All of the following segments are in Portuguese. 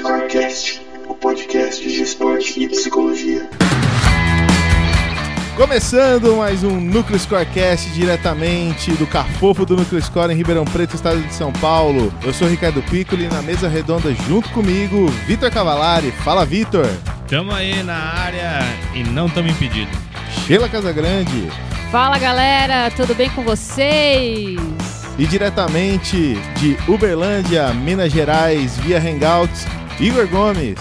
Scorecast, o podcast de esporte e psicologia. Começando mais um Núcleo Scorecast diretamente do Cafofo do Núcleo Score em Ribeirão Preto, estado de São Paulo. Eu sou Ricardo Piccoli, na mesa redonda junto comigo, Vitor Cavalari. Fala, Vitor! Tamo aí na área e não tamo impedido. Sheila Casagrande. Fala galera, tudo bem com vocês? E diretamente de Uberlândia, Minas Gerais, via Hangouts, Igor Gomes.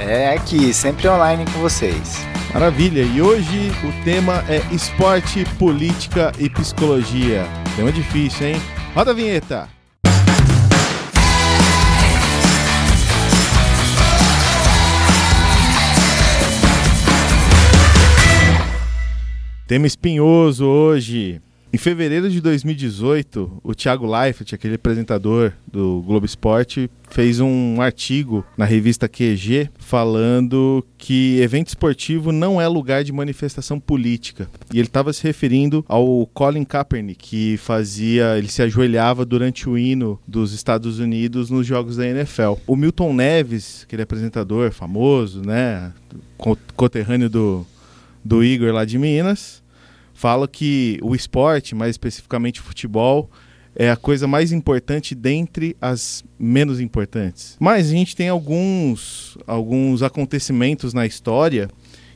É aqui, sempre online com vocês. Maravilha, e hoje o tema é esporte, política e psicologia. Tema difícil, hein? Roda a vinheta! Tema espinhoso hoje. Em fevereiro de 2018, o Thiago Leifert, aquele apresentador do Globo Esporte, fez um artigo na revista QG falando que evento esportivo não é lugar de manifestação política. E ele estava se referindo ao Colin Kaepernick, que fazia, ele se ajoelhava durante o hino dos Estados Unidos nos jogos da NFL. O Milton Neves, aquele apresentador famoso, né, conterrâneo do, do Igor lá de Minas, fala que o esporte, mais especificamente o futebol, é a coisa mais importante dentre as menos importantes. Mas a gente tem alguns, alguns acontecimentos na história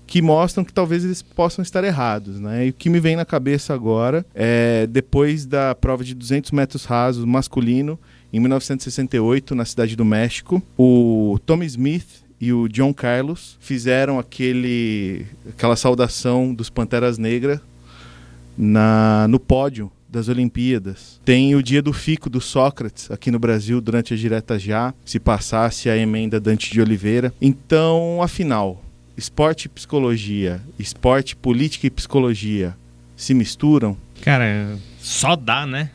que mostram que talvez eles possam estar errados, né? E o que me vem na cabeça agora é depois da prova de 200 metros rasos masculino em 1968 na cidade do México, o Tommy Smith e o John Carlos fizeram aquele aquela saudação dos Panteras Negras na, no pódio das Olimpíadas. Tem o dia do fico do Sócrates aqui no Brasil durante a direta já, se passasse a emenda Dante de Oliveira. Então, afinal, esporte e psicologia, esporte, política e psicologia se misturam? Cara, só dá, né?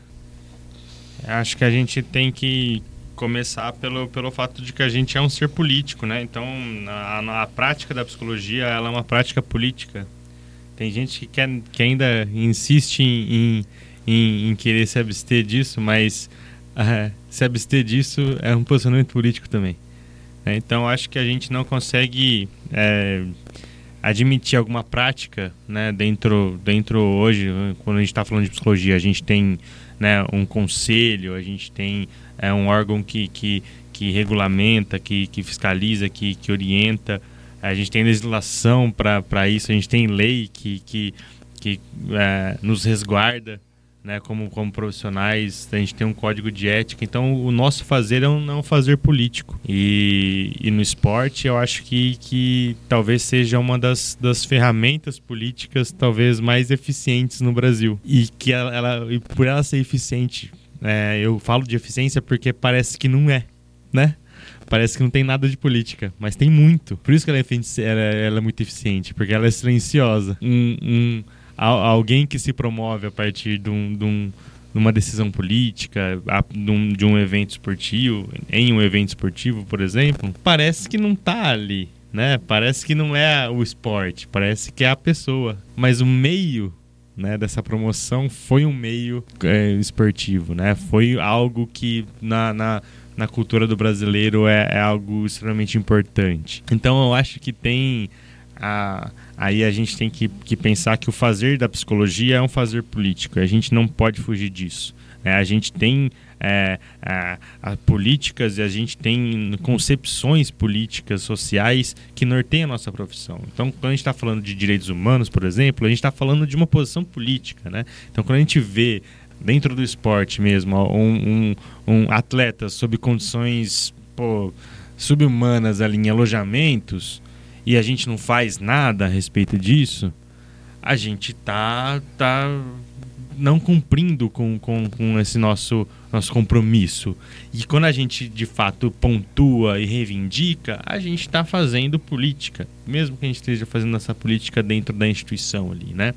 Acho que a gente tem que começar pelo, pelo fato de que a gente é um ser político, né? Então, a, a prática da psicologia ela é uma prática política. Tem gente que, quer, que ainda insiste em, em, em querer se abster disso, mas uh, se abster disso é um posicionamento político também. É, então acho que a gente não consegue é, admitir alguma prática né, dentro, dentro hoje, quando a gente está falando de psicologia, a gente tem né, um conselho, a gente tem é, um órgão que, que, que regulamenta, que, que fiscaliza, que, que orienta, a gente tem legislação para isso, a gente tem lei que, que, que é, nos resguarda né, como, como profissionais, a gente tem um código de ética, então o nosso fazer é um, não fazer político. E, e no esporte eu acho que, que talvez seja uma das, das ferramentas políticas talvez mais eficientes no Brasil. E que ela, ela e por ela ser eficiente, é, eu falo de eficiência porque parece que não é, né? Parece que não tem nada de política, mas tem muito. Por isso que ela é, ela, ela é muito eficiente, porque ela é silenciosa. Um, um, alguém que se promove a partir de, um, de, um, decisão política, de, um, de um evento esportivo, em um evento esportivo, por exemplo, parece que não está ali. Né? Parece que não é o esporte, parece que é a pessoa. Mas o meio né, dessa promoção foi um meio é, esportivo, né? Foi algo que na, na na cultura do brasileiro é, é algo extremamente importante. Então eu acho que tem a, aí a gente tem que, que, pensar que o fazer da psicologia é um fazer político. A gente não pode fugir disso. Né? A gente tem é, a, a políticas e a gente tem concepções políticas, sociais que norteiam a nossa profissão. Então, quando a gente está falando de direitos humanos, por exemplo, a gente está falando de uma posição política. Né? Então, quando a gente vê dentro do esporte mesmo, um, um, um atleta sob condições pô, subhumanas ali em alojamentos e a gente não faz nada a respeito disso, a gente tá, tá não cumprindo com, com, com esse nosso, nosso compromisso. E quando a gente de fato pontua e reivindica, a gente está fazendo política, mesmo que a gente esteja fazendo essa política dentro da instituição ali, né?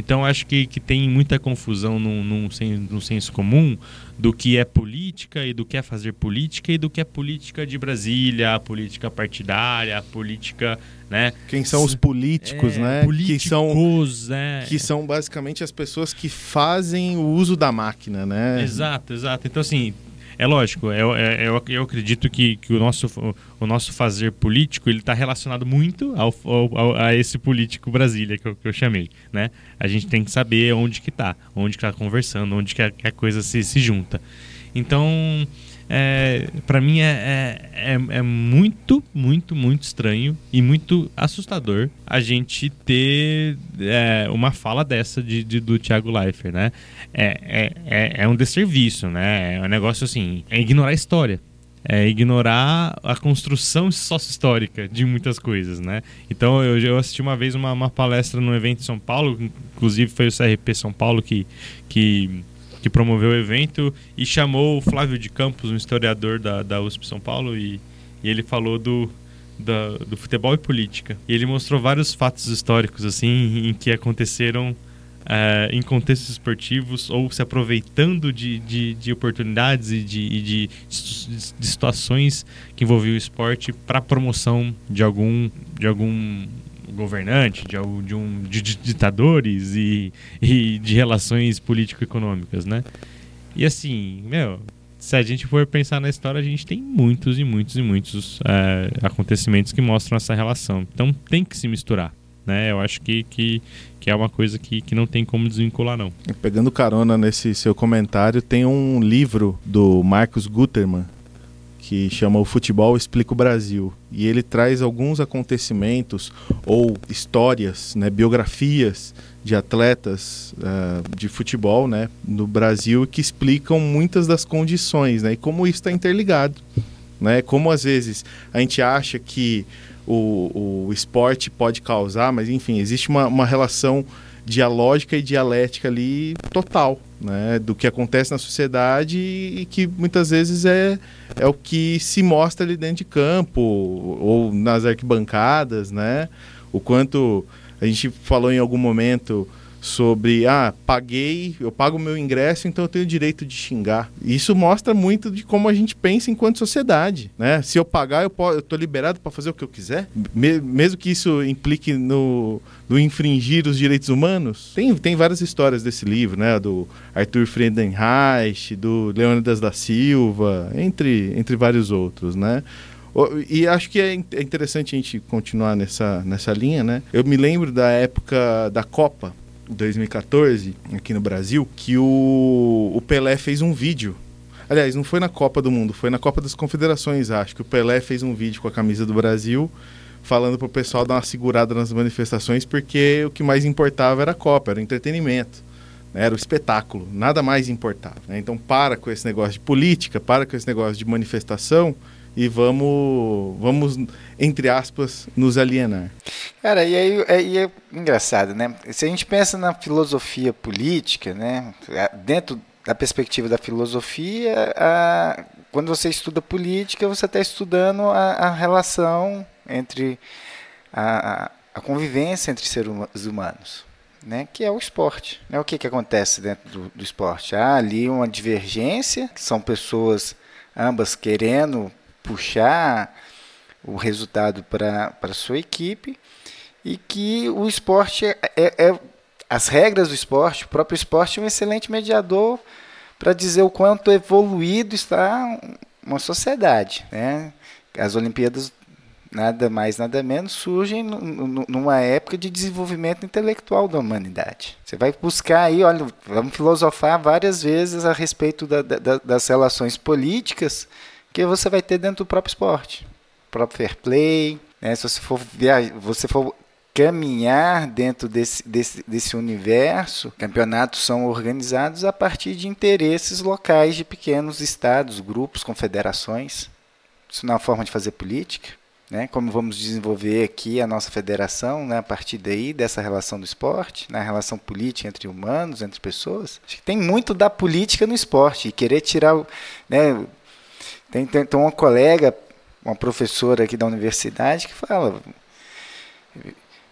Então acho que, que tem muita confusão no, no, no senso comum do que é política e do que é fazer política e do que é política de Brasília, a política partidária, a política, né? Quem são os políticos, é, né? Políticos, que são é. que são basicamente as pessoas que fazem o uso da máquina, né? Exato, exato. Então assim, é lógico, eu, é, eu, eu acredito que, que o, nosso, o nosso fazer político ele está relacionado muito ao, ao, a esse político Brasília que eu, que eu chamei, né? A gente tem que saber onde que está, onde que está conversando, onde que a, que a coisa se, se junta. Então, é, para mim é, é, é, é, muito, muito, muito estranho e muito assustador a gente ter é, uma fala dessa de, de, do Thiago Leifert, né? É, é, é, é um desserviço, né? É um negócio assim, é ignorar a história. É ignorar a construção sócio-histórica de muitas coisas, né? Então eu, eu assisti uma vez uma, uma palestra no evento em São Paulo, inclusive foi o CRP São Paulo que, que que promoveu o evento e chamou o Flávio de Campos, um historiador da, da USP São Paulo, e, e ele falou do, da, do futebol e política. E ele mostrou vários fatos históricos assim em que aconteceram é, em contextos esportivos ou se aproveitando de, de, de oportunidades e de, de, de, situações que envolviam o esporte para promoção de algum, de algum governante, de, de, um, de, ditadores e, e de relações político-econômicas, né? E assim, meu, se a gente for pensar na história, a gente tem muitos e muitos e muitos é, acontecimentos que mostram essa relação. Então tem que se misturar. Né? Eu acho que, que, que é uma coisa que, que não tem como desvincular, não. Pegando carona nesse seu comentário, tem um livro do Marcos Gutermann, que chama O Futebol Explica o Brasil. E ele traz alguns acontecimentos ou histórias, né, biografias de atletas uh, de futebol né, no Brasil que explicam muitas das condições né, e como isso está interligado. Né, como às vezes a gente acha que o, o esporte pode causar, mas enfim, existe uma, uma relação dialógica e dialética ali total né, do que acontece na sociedade e que muitas vezes é, é o que se mostra ali dentro de campo ou nas arquibancadas, né? O quanto a gente falou em algum momento sobre ah, paguei, eu pago o meu ingresso, então eu tenho o direito de xingar. Isso mostra muito de como a gente pensa enquanto sociedade, né? Se eu pagar, eu, posso, eu tô liberado para fazer o que eu quiser, Me, mesmo que isso implique no, no infringir os direitos humanos. Tem, tem várias histórias desse livro, né? Do Arthur Friedenreich, do Leônidas da Silva, entre, entre vários outros, né? E acho que é, é interessante a gente continuar nessa, nessa linha, né? Eu me lembro da época da Copa, 2014, aqui no Brasil, que o, o Pelé fez um vídeo. Aliás, não foi na Copa do Mundo, foi na Copa das Confederações, acho que o Pelé fez um vídeo com a camisa do Brasil, falando pro pessoal dar uma segurada nas manifestações, porque o que mais importava era a Copa, era o entretenimento. Né? Era o espetáculo, nada mais importava. Né? Então para com esse negócio de política, para com esse negócio de manifestação e vamos, vamos entre aspas, nos alienar. Cara, e aí, aí é engraçado, né? Se a gente pensa na filosofia política, né, dentro da perspectiva da filosofia, a, quando você estuda política, você está estudando a, a, relação entre a, a, convivência entre seres humanos, né, que é o esporte. Né? O que, que acontece dentro do, do esporte? Há ali uma divergência, são pessoas ambas querendo puxar o resultado para a sua equipe e que o esporte é, é, é, as regras do esporte, o próprio esporte é um excelente mediador para dizer o quanto evoluído está uma sociedade. Né? As Olimpíadas, nada mais, nada menos, surgem numa época de desenvolvimento intelectual da humanidade. Você vai buscar aí, olha, vamos filosofar várias vezes a respeito da, da, das relações políticas que você vai ter dentro do próprio esporte. Próprio fair play, né? se você for, viajar, você for caminhar dentro desse, desse, desse universo, campeonatos são organizados a partir de interesses locais de pequenos estados, grupos, confederações. Isso não é uma forma de fazer política. Né? Como vamos desenvolver aqui a nossa federação, né? a partir daí, dessa relação do esporte, na né? relação política entre humanos, entre pessoas. Acho que tem muito da política no esporte. E querer tirar. Né? Tem, tem, tem uma colega, uma professora aqui da universidade, que fala: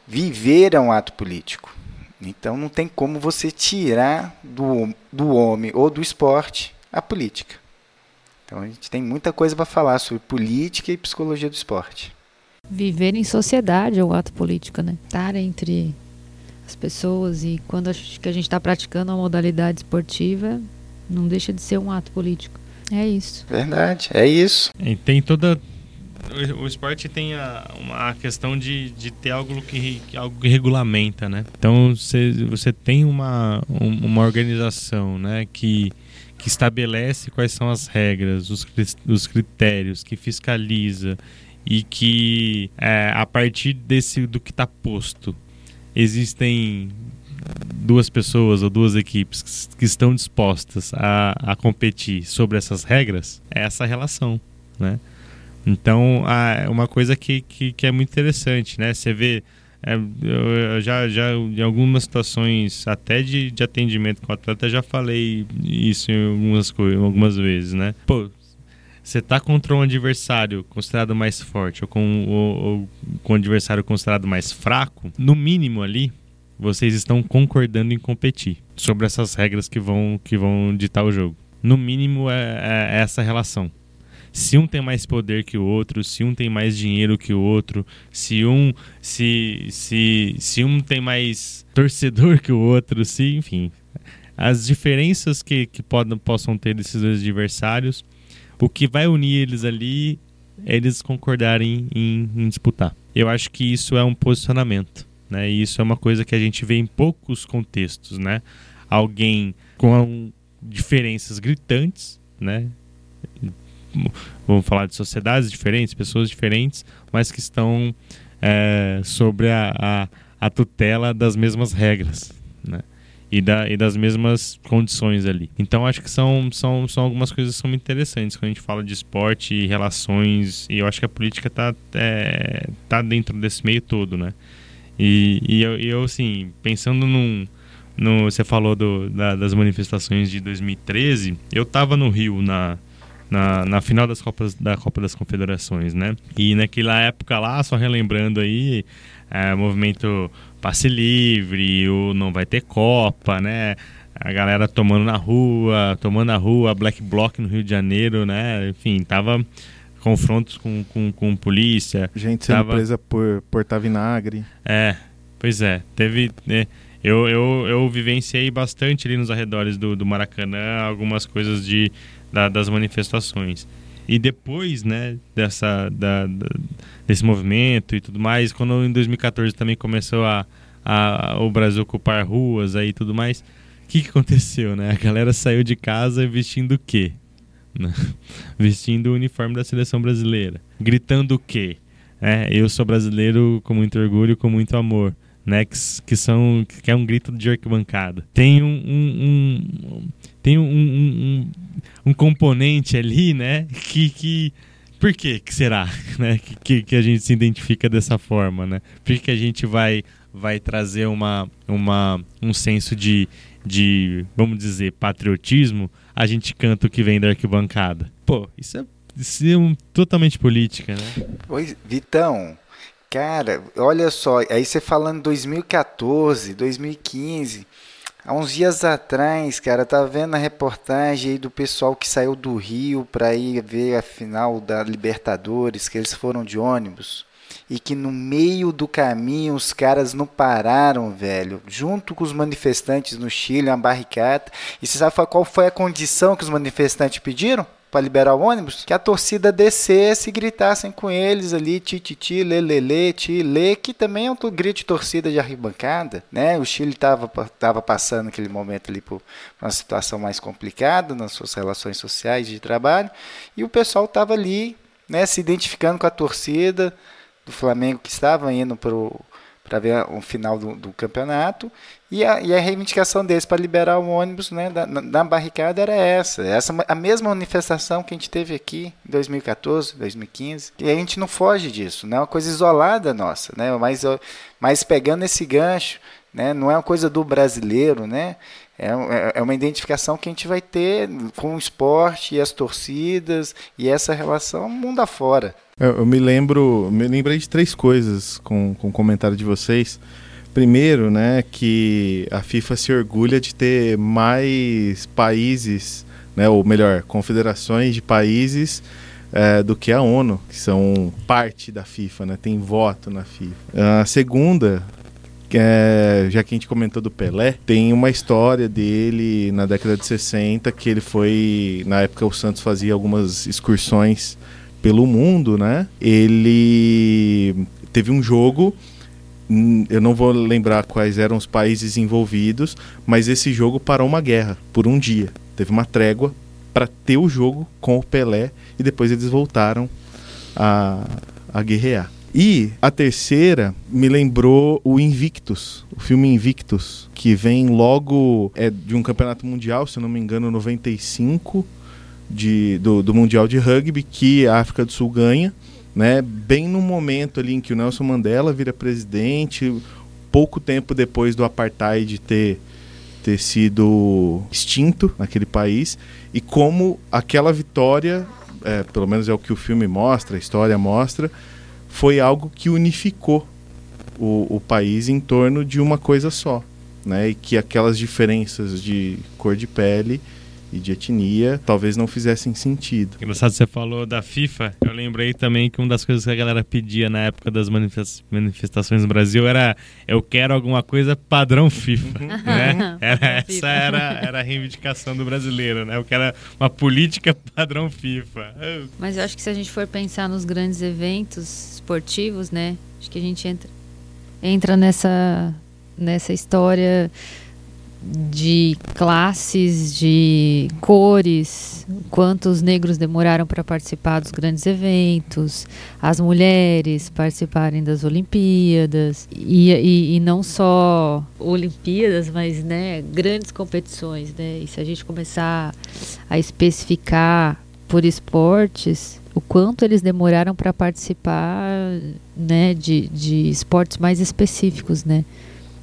viver é um ato político. Então não tem como você tirar do, do homem ou do esporte a política. Então a gente tem muita coisa para falar sobre política e psicologia do esporte. Viver em sociedade é o ato político, né? Estar entre as pessoas e quando a gente está praticando uma modalidade esportiva, não deixa de ser um ato político. É isso. Verdade, é isso. E tem toda. O, esporte tem a, uma questão de, de ter algo que, algo que regulamenta, né? Então você, você tem uma, um- uma organização né, que, que estabelece quais são as regras, os, os critérios, que fiscaliza e que é, a partir desse do que está posto existem duas pessoas ou duas equipes que, que estão dispostas a, a competir sobre essas regras, é essa relação, né? Então, a- uma coisa que, que, que é muito interessante, né? Você vê, é, eu, já, já em algumas situações, até de, de atendimento com atleta, já falei isso em algumas, algumas vezes, né? Pô, você tá contra um adversário considerado mais forte ou com, ou, ou com um adversário considerado mais fraco, no mínimo ali, vocês estão concordando em competir sobre essas regras que vão, que vão ditar o jogo. No mínimo é, é essa relação. Se um tem mais poder que o outro, se um tem mais dinheiro que o outro, se um se se, se um tem mais torcedor que o outro, se enfim, as diferenças que, que podem, possam ter desses dois adversários, o que vai unir eles ali é eles concordarem em, em disputar. Eu acho que isso é um posicionamento, né? E isso é uma coisa que a gente vê em poucos contextos, né? Alguém com diferenças gritantes, né? Vamos falar de sociedades diferentes, pessoas diferentes, mas que estão é, sobre a, a, a tutela das mesmas regras, né? E, da, e das mesmas condições ali. Então acho que são, são, são algumas coisas que são muito interessantes quando a gente fala de esporte e relações, e eu acho que a política está é, tá dentro desse meio todo, né? E, e eu, eu, assim, pensando num. No, você falou do, da- das manifestações de 2013, eu estava no Rio na, na, na final das Copas, da Copa das Confederações, né? E naquela época lá, só relembrando aí, é, movimento passe livre, o não vai ter Copa, né? A galera tomando na rua, tomando na rua, Black Bloc no Rio de Janeiro, né? Enfim, tava confrontos com, com, com polícia. Gente sendo Tava- presa por portar vinagre. É, pois é. Teve. né, eu, eu, eu vivenciei bastante ali nos arredores do, do Maracanã algumas coisas de, da- das manifestações. E depois, né, dessa, da, da- desse movimento e tudo mais, quando em 2014 também começou a, a, o Brasil ocupar ruas aí e tudo mais, o que, que aconteceu, né? A galera saiu de casa vestindo o quê? Né? Vestindo o uniforme da seleção brasileira. Gritando o quê? É, eu sou brasileiro com muito orgulho, com muito amor, né? Que, que são que é um grito de arquibancada. Tem um, um- um- tem um, um, um- componente ali, né? Que, que por que que será, né? Que, que, que a gente se identifica dessa forma, né? Por que, que a gente vai vai trazer uma, uma um senso de, de vamos dizer patriotismo? A gente canta o que vem da arquibancada. Pô, isso é, isso é um- totalmente política, né? Pois, Vitão, cara, olha só, aí você falando 2014, 2015, há uns dias atrás, cara, tava vendo a reportagem aí do pessoal que saiu do Rio para ir ver a final da Libertadores, que eles foram de ônibus. E que no meio do caminho os caras não pararam, velho. Junto com os manifestantes no Chile, uma barricada. E você sabe qual foi a condição que os manifestantes pediram? Para liberar o ônibus, que a torcida descesse e gritassem com eles ali, tititi, lelele, tile, que também é um to- grito de torcida de arquibancada, né? O Chile estava tava passando aquele momento ali por uma situação mais complicada nas suas relações sociais de trabalho, e o pessoal estava ali, né, se identificando com a torcida do Flamengo que estava indo para ver o final do, do campeonato e a, e a reivindicação deles para liberar o ônibus né, da, barricada era essa. Essa a mesma manifestação que a gente teve aqui em 2014, 2015. E a gente não foge disso, não é uma coisa isolada nossa, né? mas, mas pegando esse gancho, né, não é uma coisa do brasileiro, né? É, é uma identificação que a gente vai ter com o esporte e as torcidas e essa relação mundo afora. Eu, eu me lembro, me lembrei de três coisas com, com o comentário de vocês. Primeiro, né, que a FIFA se orgulha de ter mais países, né, ou melhor, confederações de países é, do que a ONU, que são parte da FIFA, né, tem voto na FIFA. A segunda é, já que a gente comentou do Pelé, tem uma história dele na década de 60 que ele foi, na época o Santos fazia algumas excursões pelo mundo, né? Ele teve um jogo hum, eu não vou lembrar quais eram os países envolvidos, mas esse jogo parou uma guerra por um dia. Teve uma trégua para ter o jogo com o Pelé e depois eles voltaram a, a guerrear. E a terceira me lembrou o Invictus, o filme Invictus, que vem logo é de um campeonato mundial, se não me engano, 95, de, do, do Mundial de Rugby, que a África do Sul ganha, né? Bem no momento ali em que o Nelson Mandela vira presidente, pouco tempo depois do apartheid ter ter sido extinto naquele país e como aquela vitória, é, pelo menos é o que o filme mostra, a história mostra, foi algo que unificou o, o país em torno de uma coisa só, né? E que aquelas diferenças de cor de pele e de etnia talvez não fizessem sentido. Engraçado, você falou da FIFA. Eu lembrei também que uma das coisas que a galera pedia na época das manifestações no Brasil era eu quero alguma coisa padrão FIFA. Uhum. Né? Era, essa era, era a reivindicação do brasileiro, né? Eu quero uma política padrão FIFA. Mas eu acho que se a gente for pensar nos grandes eventos esportivos, né? Acho que a gente entra, entra nessa, nessa história de classes, de cores, quantos negros demoraram para participar dos grandes eventos, as mulheres participarem das Olimpíadas e, e, e, não só Olimpíadas, mas né, grandes competições, né? E se a gente começar a especificar por esportes, o quanto eles demoraram para participar, né, de, de esportes mais específicos, né?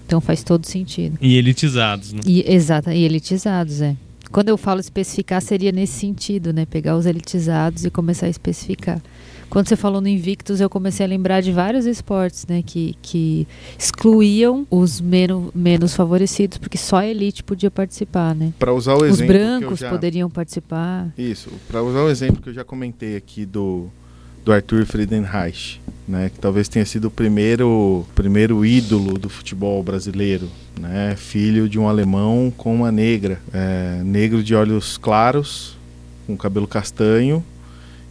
Então faz todo sentido. E elitizados, né? E, exato, e elitizados, é. Quando eu falo especificar, seria nesse sentido, né? Pegar os elitizados e começar a especificar. Quando você falou no Invictus, eu comecei a lembrar de vários esportes, né? Que, que excluíam os menos, menos favorecidos, porque só a elite podia participar, né? Para usar o exemplo. Os brancos já... poderiam participar. Isso, para usar o exemplo que eu já comentei aqui do, do Arthur Friedenreich né, que talvez tenha sido o primeiro, primeiro ídolo do futebol brasileiro, né, filho de um alemão com uma negra, é, negro de olhos claros, com cabelo castanho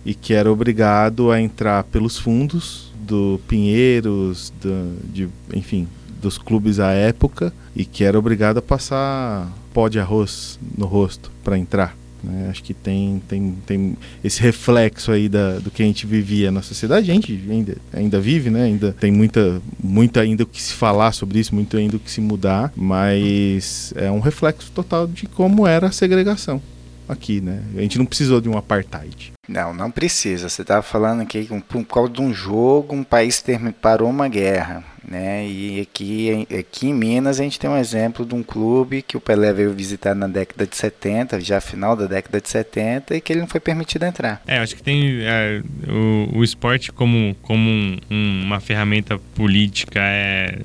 e que era obrigado a entrar pelos fundos do Pinheiros, do, de, enfim, dos clubes à época e que era obrigado a passar pó de arroz no rosto para entrar. Né? Acho que tem, tem, tem esse reflexo aí da, do que a gente vivia na sociedade. A gente ainda, ainda vive, né? ainda tem muita, muito ainda o que se falar sobre isso, muito ainda o que se mudar, mas é um reflexo total de como era a segregação aqui. Né? A gente não precisou de um apartheid. Não, não precisa. Você estava falando que por causa de um jogo, um país parou uma guerra. Né? E aqui, aqui em Minas a gente tem um exemplo de um clube que o Pelé veio visitar na década de 70, já final da década de 70, e que ele não foi permitido entrar. É, acho que tem é, o, o esporte como, como um, uma ferramenta política é,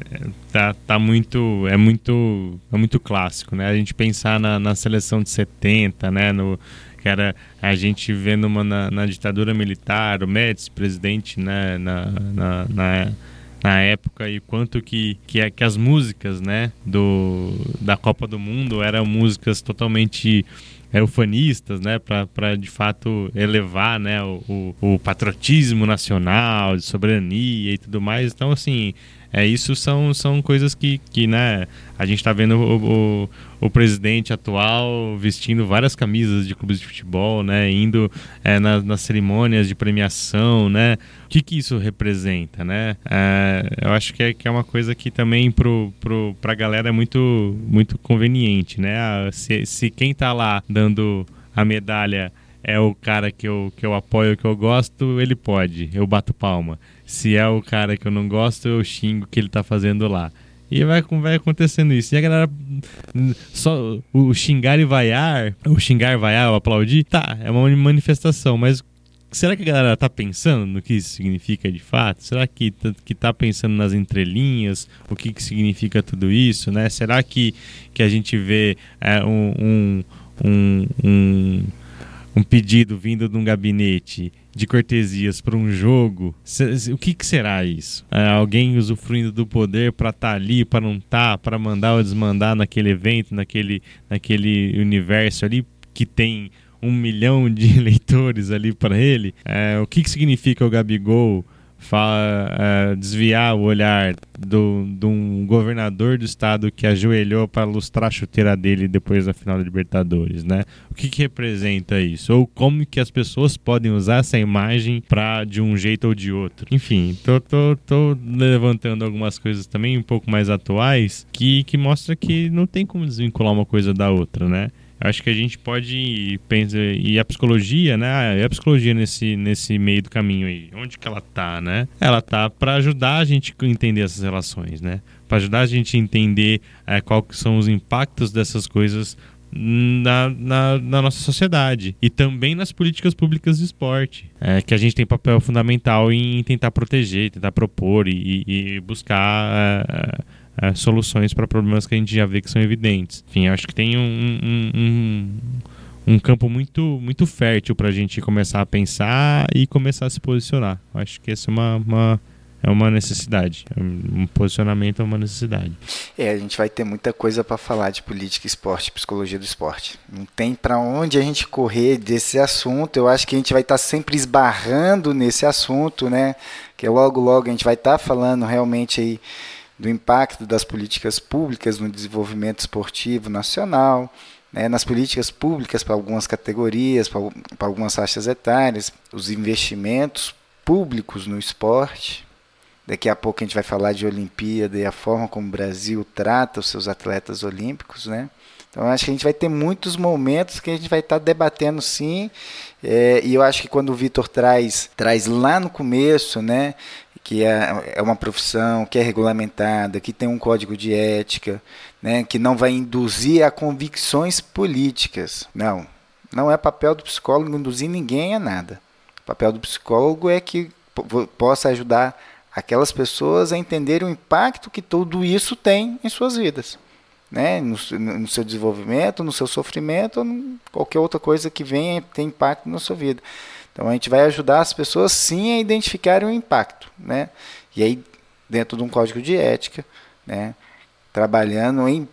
tá, tá muito é muito é muito clássico, né? A gente pensar na, na seleção de 70, né? No, que era a gente vendo uma, na, na ditadura militar, o Médici presidente né, na, na, na, na época e quanto que, que, é, que as músicas né, do, da Copa do Mundo eram músicas totalmente eufanistas, né, para de fato elevar, né, o, o, o, patriotismo nacional, de soberania e tudo mais. Então, assim, é, isso são, são coisas que, que né, a gente está vendo o, o, o, presidente atual vestindo várias camisas de clubes de futebol, né, indo é, nas, nas cerimônias de premiação, né, o que, que isso representa, né? É, eu acho que é, que é uma coisa que também pro, pro, galera é muito, muito conveniente, né? Ah, se, se quem está lá dando a medalha é o cara que eu, que eu apoio, que eu gosto, ele pode, eu bato palma. Se é o cara que eu não gosto, eu xingo o que ele está fazendo lá. E vai, vai acontecendo isso. E a galera só o xingar e vaiar, o xingar, vaiar, o aplaudir, tá, é uma manifestação, mas será que a galera tá pensando no que isso significa de fato? Será que tá, que tá pensando nas entrelinhas, o que, que significa tudo isso, né? Será que, que a gente vê é, um, um, um um pedido vindo de um gabinete de cortesias para um jogo, o que, que será isso? É, alguém usufruindo do poder para estar tá ali, para não estar, tá, para mandar ou desmandar naquele evento, naquele, naquele universo ali que tem um milhão de eleitores ali para ele? É, o que, que significa o Gabigol? Fala, é, desviar o olhar do, de um governador do estado que ajoelhou para lustrar a chuteira dele depois da final da Libertadores, né? O que, que representa isso? Ou como que as pessoas podem usar essa imagem para de um jeito ou de outro? Enfim, tô, tô, tô levantando algumas coisas também um pouco mais atuais que, que mostra que não tem como desvincular uma coisa da outra, né? Acho que a gente pode pensar e a psicologia, né? E a psicologia nesse, nesse meio do caminho aí, onde que ela tá, né? Ela tá para ajudar a gente a entender essas relações, né? Para ajudar a gente a entender é, quais são os impactos dessas coisas na, na, na, nossa sociedade e também nas políticas públicas de esporte, é, que a gente tem papel fundamental em tentar proteger, tentar propor e, e buscar é, é, soluções para problemas que a gente já vê que são evidentes. Enfim, acho que tem um, um, um, um campo muito, muito fértil para a gente começar a pensar e começar a se posicionar. Acho que essa é uma, uma é uma necessidade. Um posicionamento é uma necessidade. É, a gente vai ter muita coisa para falar de política, esporte, psicologia do esporte. Não tem para onde a gente correr desse assunto. Eu acho que a gente vai estar tá sempre esbarrando nesse assunto, né? Que logo, logo a gente vai estar tá falando realmente aí do impacto das políticas públicas no desenvolvimento esportivo nacional, né, nas políticas públicas para algumas categorias, para, para algumas faixas etárias, os investimentos públicos no esporte. Daqui a pouco a gente vai falar de Olimpíada e a forma como o Brasil trata os seus atletas olímpicos, né? Então acho que a gente vai ter muitos momentos que a gente vai estar debatendo sim, é, e eu acho que quando o Vitor traz, traz lá no começo, né, que é, é uma profissão que é regulamentada, que tem um código de ética, né, que não vai induzir a convicções políticas. Não, não é papel do psicólogo induzir ninguém a nada. O papel do psicólogo é que possa ajudar aquelas pessoas a entender o impacto que tudo isso tem em suas vidas. Né, no, no seu desenvolvimento, no seu sofrimento, qualquer outra coisa que venha ter impacto na sua vida. Então a gente vai ajudar as pessoas sim a identificarem o impacto, né? E aí dentro de um código de ética, né? Trabalhando em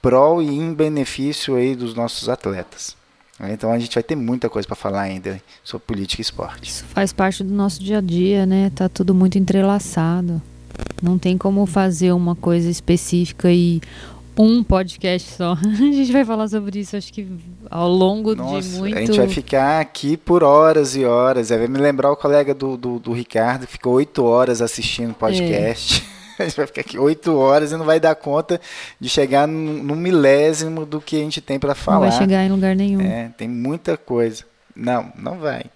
prol e em benefício aí dos nossos atletas. Então a gente vai ter muita coisa para falar ainda sobre política e esporte. Isso faz parte do nosso dia a dia, né? Tá tudo muito entrelaçado. Não tem como fazer uma coisa específica e um podcast só. a gente vai falar sobre isso, acho que ao longo Nossa, de muito. A gente vai ficar aqui por horas e horas. Vai me lembrar o colega do, do, do Ricardo, que ficou oito horas assistindo podcast. É. A gente vai ficar aqui oito horas e não vai dar conta de chegar no, no milésimo do que a gente tem para falar. Não vai chegar em lugar nenhum. É, tem muita coisa. Não, não vai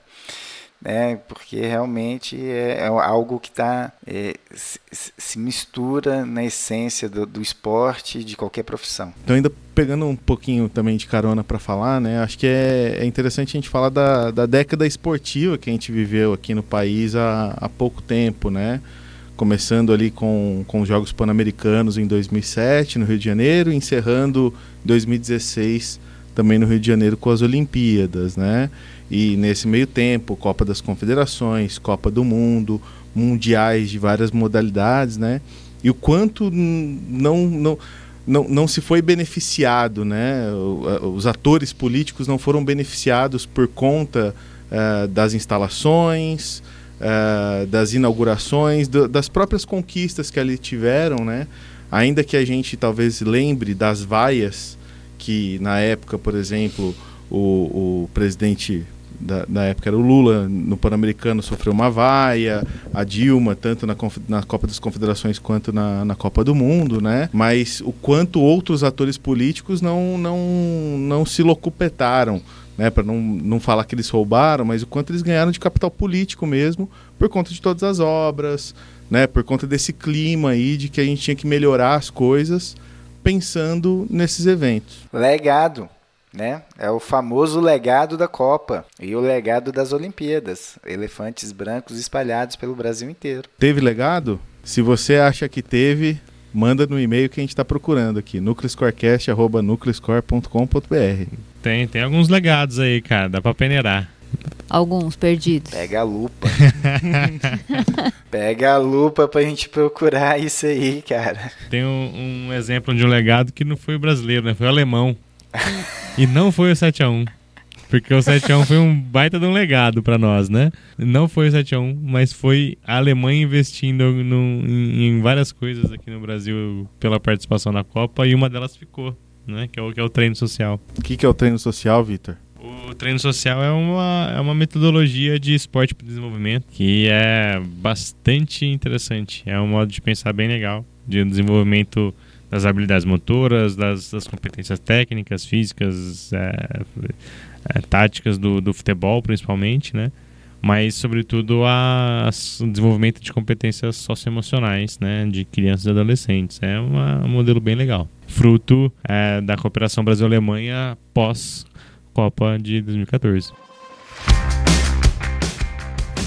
né? Porque realmente é, é algo que tá, é, se, se, mistura na essência do, do esporte de qualquer profissão. Então, ainda pegando um pouquinho também de carona para falar, né? Acho que é, é, interessante a gente falar da, da década esportiva que a gente viveu aqui no país há, há pouco tempo, né? Começando ali com, com os Jogos Pan-Americanos em 2007 no Rio de Janeiro, encerrando 2016 também no Rio de Janeiro com as Olimpíadas, né? E nesse meio tempo, Copa das Confederações, Copa do Mundo, mundiais de várias modalidades, né? E o quanto não não não, não se foi beneficiado, né? Os atores políticos não foram beneficiados por conta uh, das instalações, uh, das inaugurações, do, das próprias conquistas que ali tiveram, né? Ainda que a gente talvez lembre das vaias que na época, por exemplo, o, o presidente da, da, época era o Lula, no Pan-Americano sofreu uma vaia, a Dilma, tanto na, na Copa das Confederações quanto na, na, Copa do Mundo, né? Mas o quanto outros atores políticos não, não, não se locupetaram, né? Para não, não falar que eles roubaram, mas o quanto eles ganharam de capital político mesmo, por conta de todas as obras, né? Por conta desse clima aí de que a gente tinha que melhorar as coisas pensando nesses eventos. Legado. Né? É o famoso legado da Copa e o legado das Olimpíadas. Elefantes brancos espalhados pelo Brasil inteiro. Teve legado? Se você acha que teve, manda no e-mail que a gente está procurando aqui, nucleoscorecast.nucleoscore.com.br. Tem, tem alguns legados aí, cara, dá para peneirar. alguns perdidos. Pega a lupa. Pega a lupa pra gente procurar isso aí, cara. Tem um, um exemplo de um legado que não foi o brasileiro, né? Foi o alemão. e não foi o 7x1. Porque o 7x1 foi um baita de um legado pra nós, né? Não foi o 7x1, mas foi a Alemanha investindo no- em, em várias coisas aqui no Brasil pela participação na Copa e uma delas ficou, né? Que é o, que é o treino social. O que, que é o treino social, Vitor? O treino social é uma, é uma metodologia de esporte para desenvolvimento que é bastante interessante. É um modo de pensar bem legal, de desenvolvimento das habilidades motoras, das, das competências técnicas, físicas, é, é, táticas do, do futebol, principalmente, né? Mas, sobretudo, a, o desenvolvimento de competências socioemocionais, né? De crianças e adolescentes. É uma- um modelo bem legal. Fruto é, da cooperação Brasil-Alemanha pós Copa de 2014.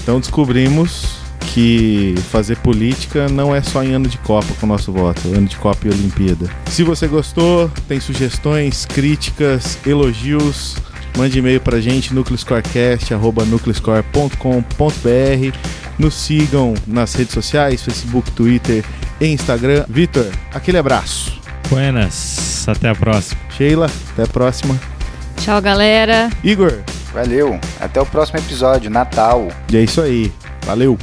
Então descobrimos que fazer política não é só em ano de Copa com o nosso voto, ano de Copa e Olimpíada. Se você gostou, tem sugestões, críticas, elogios, mande e-mail pra gente, nucleoscorecast.nucleoscore.com.br Nos sigam nas redes sociais, Facebook, Twitter e Instagram. Vitor, aquele abraço. Buenas, até a próxima. Sheila, até a próxima. Tchau, galera. Igor, Valeu. Até o próximo episódio, Natal. e é isso aí. Valeu!